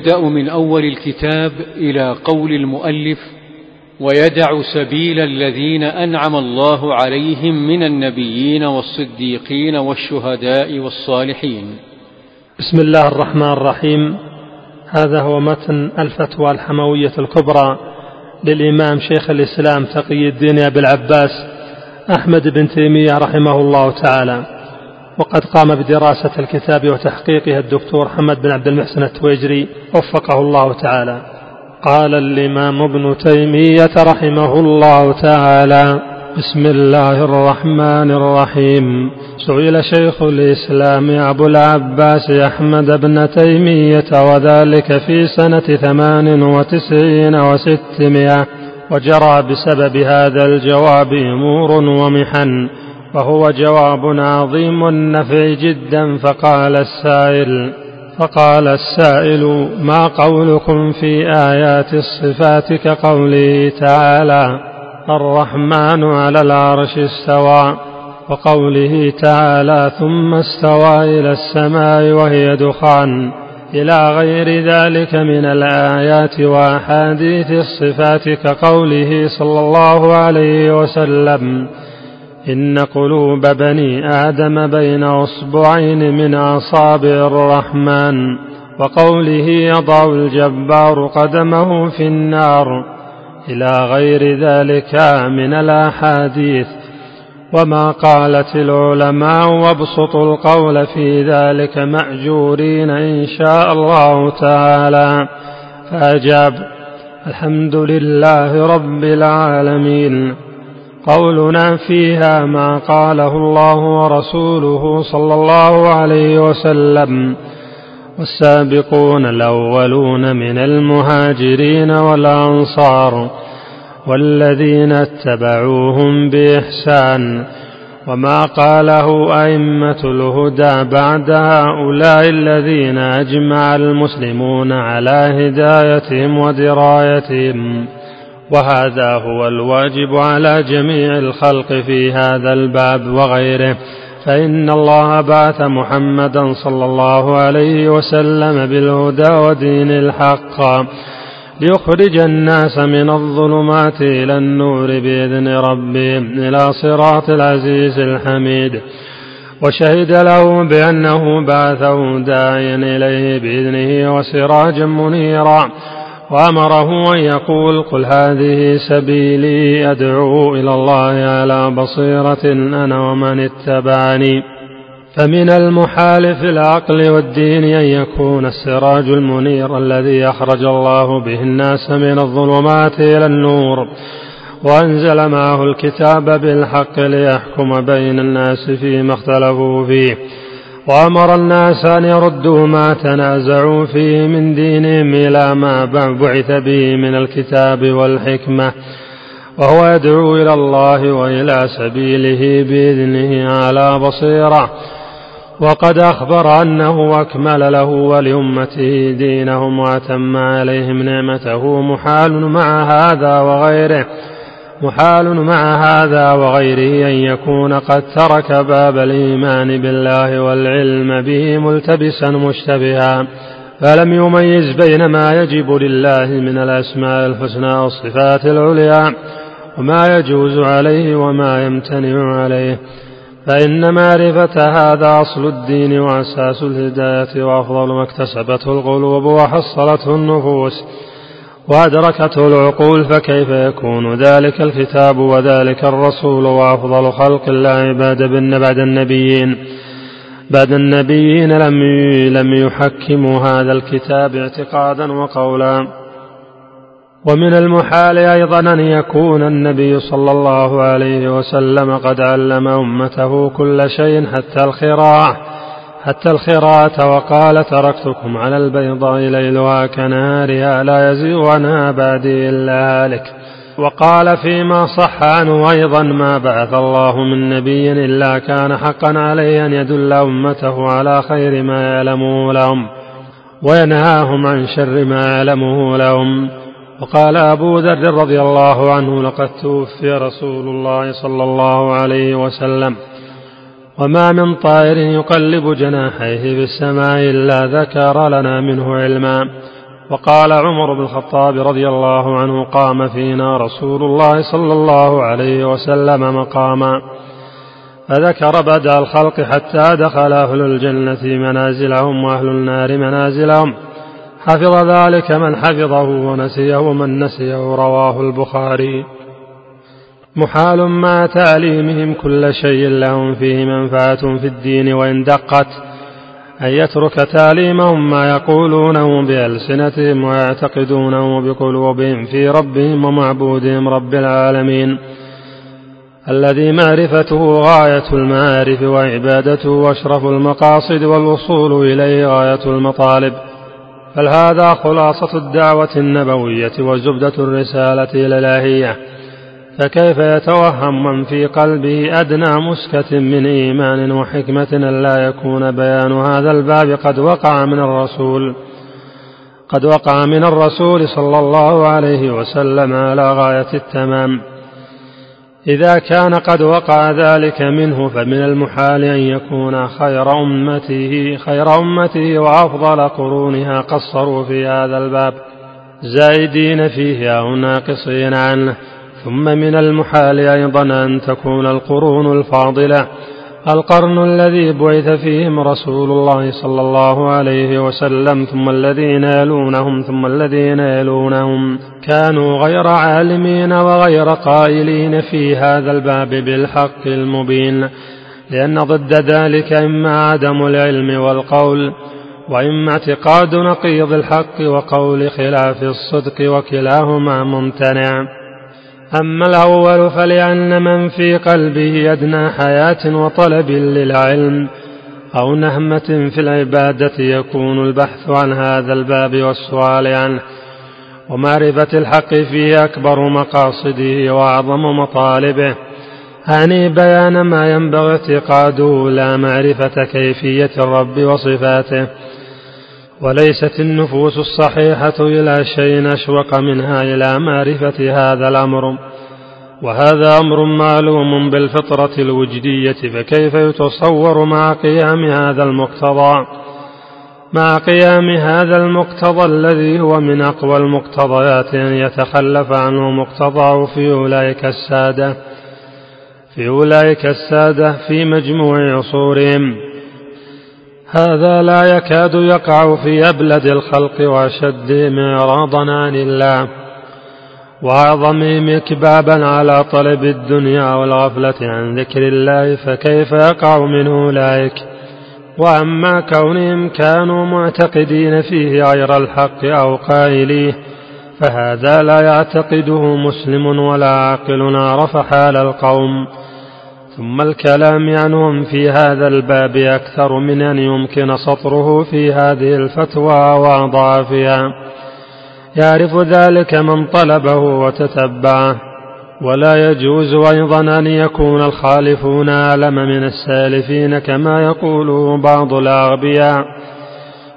يبدأ من أول الكتاب إلى قول المؤلف ويدع سبيل الذين أنعم الله عليهم من النبيين والصديقين والشهداء والصالحين. بسم الله الرحمن الرحيم. هذا هو متن الفتوى الحموية الكبرى للإمام شيخ الإسلام تقي الدين أبي العباس أحمد بن تيمية رحمه الله تعالى. وقد قام بدراسة الكتاب وتحقيقها الدكتور حمد بن عبد المحسن التويجري وفقه الله تعالى. قال الإمام ابن تيمية رحمه الله تعالى بسم الله الرحمن الرحيم. سئل شيخ الإسلام أبو العباس أحمد بن تيمية وذلك في سنة ثمان وتسعين وستمائة وجرى بسبب هذا الجواب أمور ومحن. وهو جواب عظيم النفع جدا فقال السائل فقال السائل ما قولكم في آيات الصفات كقوله تعالى الرحمن على العرش استوى وقوله تعالى ثم استوى إلى السماء وهي دخان إلى غير ذلك من الآيات وأحاديث الصفات كقوله صلى الله عليه وسلم. إن قلوب بني آدم بين أصبعين من أصابع الرحمن وقوله يضع الجبار قدمه في النار إلى غير ذلك من الأحاديث. وما قالت العلماء وابسطوا القول في ذلك مأجورين إن شاء الله تعالى. فأجاب الحمد لله رب العالمين. قولنا فيها ما قاله الله ورسوله صلى الله عليه وسلم. والسابقون الأولون من المهاجرين والأنصار والذين اتبعوهم بإحسان. وما قاله أئمة الهدى بعد هؤلاء الذين أجمع المسلمون على هدايتهم ودرايتهم. وهذا هو الواجب على جميع الخلق في هذا الباب وغيره. فإن الله بعث محمدا صلى الله عليه وسلم بالهدى ودين الحق. ليخرج الناس من الظلمات إلى النور بإذن ربهم إلى صراط العزيز الحميد. وشهد له بأنه بعثه داعيا إليه بإذنه وسراجا منيرا. وأمره أن يقول قل هذه سبيلي أدعو إلى الله على بصيرة أنا ومن اتبعني. فمن المحال في العقل والدين أن يكون السراج المنير الذي أخرج الله به الناس من الظلمات إلى النور. وأنزل معه الكتاب بالحق ليحكم بين الناس فيما اختلفوا فيه. وأمر الناس أن يردوا ما تنازعوا فيه من دينهم إلى ما بعث به من الكتاب والحكمة وهو يدعو إلى الله وإلى سبيله بإذنه على بصيرة. وقد أخبر أنه أكمل له ولأمته دينهم وأتم عليهم نعمته محال مع هذا وغيره. محال مع هذا وغيره أن يكون قد ترك باب الإيمان بالله والعلم به ملتبسا مشتبها فلم يميز بين ما يجب لله من الأسماء الحسنى والصفات العليا وما يجوز عليه وما يمتنع عليه فإن معرفة هذا أصل الدين وأساس الهداية وأفضل ما اكتسبته القلوب وحصلته النفوس. وأدركته العقول فكيف يكون ذلك الكتاب وذلك الرسول وأفضل خلق الله بعد بعد النبيين؟ بعد النبيين لم لم يحكموا هذا الكتاب اعتقادا وقولا. ومن المحال أيضا أن يكون النبي صلى الله عليه وسلم قد علم أمته كل شيء حتى الخراع حتى الخراة وقال تركتكم على البيضاء ليلها كنهارها لا يزيغ عنها بعدي إلا هالك وقال فيما صح عنه أيضا ما بعث الله من نبي إلا كان حقا عليه أن يدل أمته على خير ما يعلمه لهم وينهاهم عن شر ما يعلمه لهم. وقال أبو ذر رضي الله عنه لقد توفي رسول الله صلى الله عليه وسلم. وما من طائر يقلب جناحيه في السماء إلا ذكر لنا منه علما وقال عمر بن الخطاب رضي الله عنه قام فينا رسول الله صلى الله عليه وسلم مقاما فذكر بدء الخلق حتى دخل أهل الجنة منازلهم وأهل النار منازلهم حفظ ذلك من حفظه ونسيه من نسيه رواه البخاري محال مع تعليمهم كل شيء لهم فيه منفعة في الدين وإن دقت أن يترك تعليمهم ما يقولونه بألسنتهم ويعتقدونه بقلوبهم في ربهم ومعبودهم رب العالمين. الذي معرفته غاية المعارف وعبادته أشرف المقاصد والوصول إليه غاية المطالب. بل هذا خلاصة الدعوة النبوية وزبدة الرسالة الإلهية فكيف يتوهم من في قلبه أدنى مسكة من إيمان وحكمة أن لا يكون بيان هذا الباب قد وقع من الرسول. قد وقع من الرسول صلى الله عليه وسلم على غاية التمام. إذا كان قد وقع ذلك منه فمن المحال أن يكون خير أمته خير أمته وأفضل قرونها قصروا في هذا الباب. زائدين فيه أو ناقصين عنه. ثم من المحال أيضا أن تكون القرون الفاضلة القرن الذي بعث فيهم رسول الله صلى الله عليه وسلم ثم الذين يلونهم ثم الذين يلونهم. كانوا غير عالمين وغير قائلين في هذا الباب بالحق المبين لأن ضد ذلك إما عدم العلم والقول وإما اعتقاد نقيض الحق وقول خلاف الصدق وكلاهما ممتنع. أما الأول فلأن من في قلبه أدنى حياة وطلب للعلم أو نهمة في العبادة يكون البحث عن هذا الباب والسؤال عنه ومعرفة الحق فيه أكبر مقاصده وأعظم مطالبه. أعني بيان ما ينبغي اعتقاده لا معرفة كيفية الرب وصفاته. وليست النفوس الصحيحة إلى شيء أشوق منها إلى معرفة هذا الأمر. وهذا أمر معلوم بالفطرة الوجدية فكيف يتصور مع قيام هذا المقتضى؟ مع قيام هذا المقتضى الذي هو من أقوى المقتضيات أن يتخلف عنه مقتضاه في أولئك السادة في أولئك السادة في مجموع عصورهم. هذا لا يكاد يقع في أبلد الخلق وأشدهم إعراضا عن الله وأعظمهم إكبابا على طلب الدنيا والغفلة عن ذكر الله فكيف يقع من أولئك؟ وأما كونهم كانوا معتقدين فيه غير الحق أو قائليه فهذا لا يعتقده مسلم ولا عاقل عرف حال القوم. ثم الكلام عنهم في هذا الباب أكثر من أن يمكن سطره في هذه الفتوى وأضعافها. يعرف ذلك من طلبه وتتبعه. ولا يجوز أيضا أن يكون الخالفون أعلم من السالفين كما يقوله بعض الأغبياء.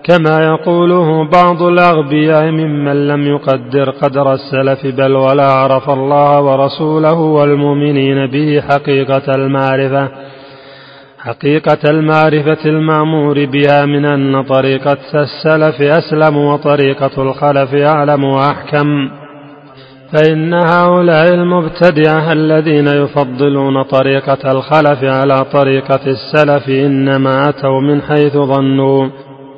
كما يقوله بعض الأغبياء ممن لم يقدر قدر السلف بل ولا عرف الله ورسوله والمؤمنين به حقيقة المعرفة حقيقة المعرفة المأمور بها من أن طريقة السلف أسلم وطريقة الخلف أعلم وأحكم. فإن هؤلاء المبتدعة الذين يفضلون طريقة الخلف على طريقة السلف إنما أتوا من حيث ظنوا.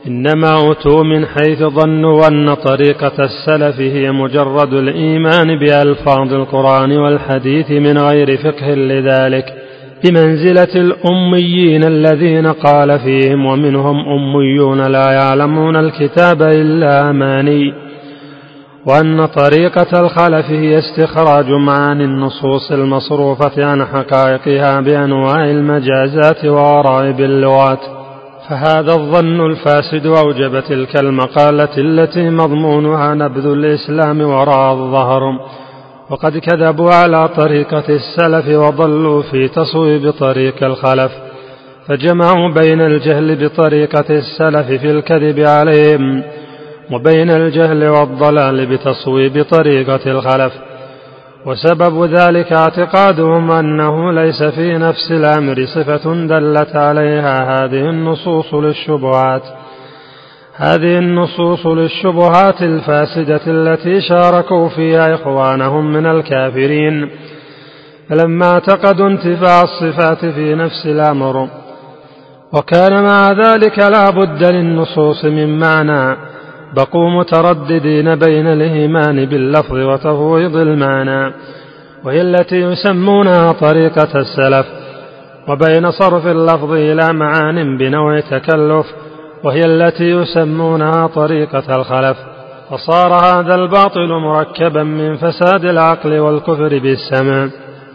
إنما أتوا من حيث ظنوا أن طريقة السلف هي مجرد الإيمان بألفاظ القرآن والحديث من غير فقه لذلك بمنزلة الأميين الذين قال فيهم ومنهم أميون لا يعلمون الكتاب إلا أماني وأن طريقة الخلف هي استخراج معاني النصوص المصروفة عن حقائقها بأنواع المجازات وغرائب اللغات. فهذا الظن الفاسد أوجب تلك المقالة التي مضمونها نبذ الإسلام وراء الظهر. وقد كذبوا على طريقة السلف وضلوا في تصويب طريق الخلف. فجمعوا بين الجهل بطريقة السلف في الكذب عليهم وبين الجهل والضلال بتصويب طريقة الخلف. وسبب ذلك اعتقادهم أنه ليس في نفس الأمر صفة دلت عليها هذه النصوص للشبهات. هذه النصوص للشبهات الفاسدة التي شاركوا فيها إخوانهم من الكافرين. فلما اعتقدوا انتفاع الصفات في نفس الأمر وكان مع ذلك لا بد للنصوص من معنى. بقوا مترددين بين الإيمان باللفظ وتفويض المعنى وهي التي يسمونها طريقة السلف وبين صرف اللفظ إلى معان بنوع تكلف وهي التي يسمونها طريقة الخلف فصار هذا الباطل مركبا من فساد العقل والكفر بالسمع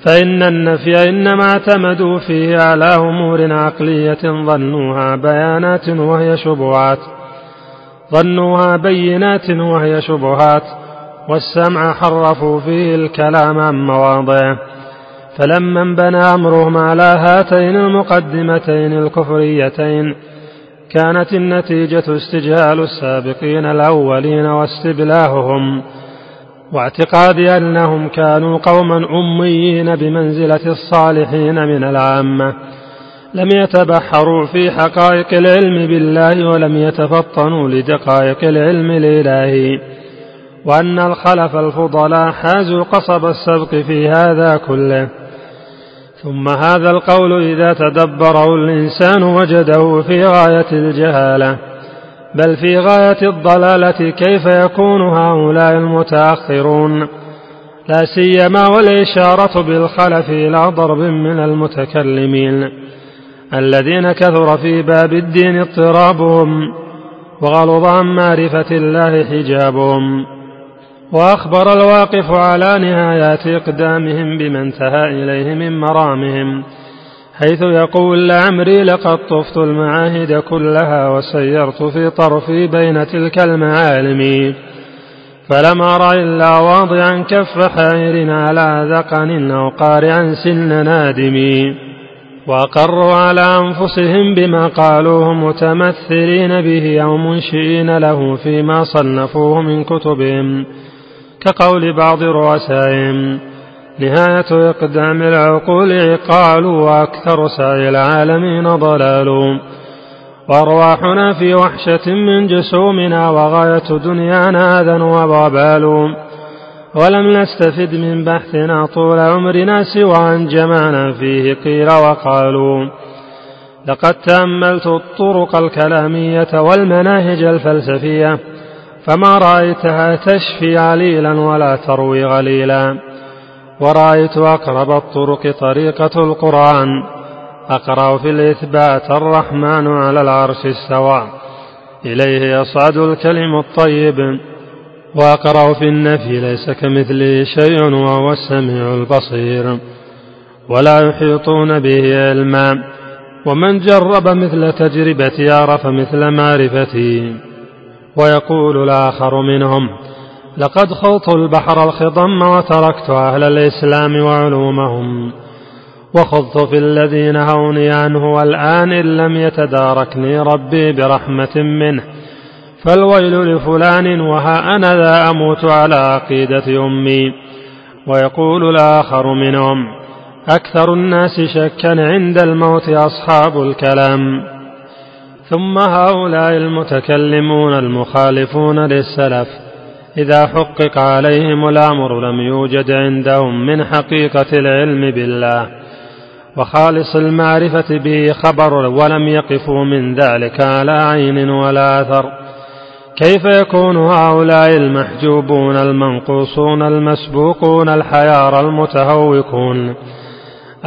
فإن النفي إنما اعتمدوا فيه على أمور عقلية ظنوها بيانات وهي شبهات. ظنوها بينات وهي شبهات والسمع حرفوا فيه الكلام عن مواضعه. فلما انبنى أمرهم على هاتين المقدمتين الكفريتين كانت النتيجة استجهال السابقين الأولين واستبلاههم واعتقاد أنهم كانوا قوما أميين بمنزلة الصالحين من العامة. لم يتبحروا في حقائق العلم بالله ولم يتفطنوا لدقائق العلم الإلهي. وأن الخلف الفضلاء حازوا قصب السبق في هذا كله. ثم هذا القول إذا تدبره الإنسان وجده في غاية الجهالة. بل في غاية الضلالة كيف يكون هؤلاء المتأخرون؟ لا سيما والإشارة بالخلف إلى ضرب من المتكلمين. الذين كثر في باب الدين اضطرابهم وغلظ عن معرفة الله حجابهم وأخبر الواقف على نهايات إقدامهم بما انتهى إليه من مرامهم حيث يقول لعمري لقد طفت المعاهد كلها وسيرت في طرفي بين تلك المعالم فلم أر إلا واضعا كف حائر على ذقن أو قارعا سن نادم وأقروا على أنفسهم بما قالوه متمثلين به أو منشئين له فيما صنفوه من كتبهم كقول بعض رؤسائهم نهاية إقدام العقول عقال وأكثر سعي العالمين ضلال وأرواحنا في وحشة من جسومنا وغاية دنيانا أذى وضبال ولم نستفد من بحثنا طول عمرنا سوى أن جمعنا فيه قيل وقالوا لقد تأملت الطرق الكلامية والمناهج الفلسفية فما رأيتها تشفي عليلا ولا تروي غليلا. ورأيت أقرب الطرق طريقة القرآن أقرأ في الإثبات الرحمن على العرش استوى إليه يصعد الكلم الطيب. وأقرأ في النفي ليس كمثله شيء وهو السميع البصير. ولا يحيطون به علما. ومن جرب مثل تجربتي عرف مثل معرفتي. ويقول الآخر منهم لقد خضت البحر الخضم وتركت أهل الإسلام وعلومهم. وخضت في الذي نهوني عنه والآن إن لم يتداركني ربي برحمة منه. فالويل لفلان وها أنا ذا أموت على عقيدة أمي. ويقول الآخر منهم أكثر الناس شكا عند الموت أصحاب الكلام. ثم هؤلاء المتكلمون المخالفون للسلف إذا حقق عليهم الأمر لم يوجد عندهم من حقيقة العلم بالله. وخالص المعرفة به خبر ولم يقفوا من ذلك على عين ولا أثر. كيف يكون هؤلاء المحجوبون المنقوصون المسبوقون الحيار المتهوكون؟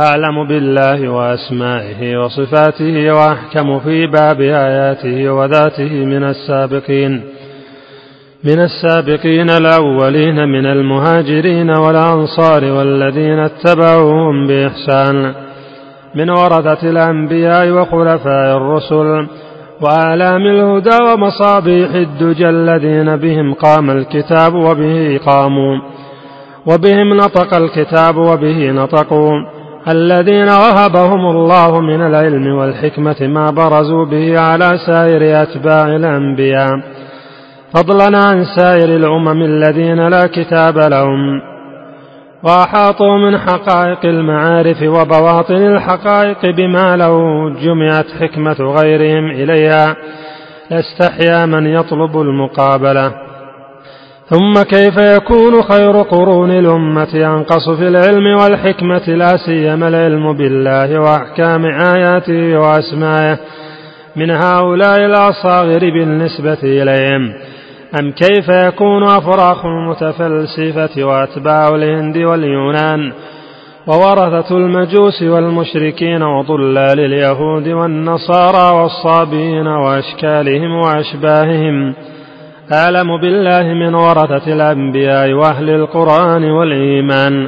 أعلم بالله وأسمائه وصفاته وأحكم في باب آياته وذاته من السابقين. من السابقين الأولين من المهاجرين والأنصار والذين اتبعوهم بإحسان. من ورثة الأنبياء وخلفاء الرسل وآلام الهدى ومصابيح الدجى الذين بهم قام الكتاب وبه قاموا وبهم نطق الكتاب وبه نطقوا. الذين وهبهم الله من العلم والحكمة ما برزوا به على سائر أتباع الأنبياء. فضلا عن سائر الأمم الذين لا كتاب لهم. وأحاطوا من حقائق المعارف وبواطن الحقائق بما لو جمعت حكمة غيرهم إليها لاستحيا من يطلب المقابلة. ثم كيف يكون خير قرون الأمة أنقص في العلم والحكمة؟ لا سيما العلم بالله وأحكام آياته وأسمائه من هؤلاء الأصاغر بالنسبة إليهم. أم كيف يكون أفراخ المتفلسفة وأتباع الهند واليونان وورثة المجوس والمشركين وضلال اليهود والنصارى والصابين وأشكالهم وأشباههم؟ أعلم بالله من ورثة الأنبياء وأهل القرآن والإيمان.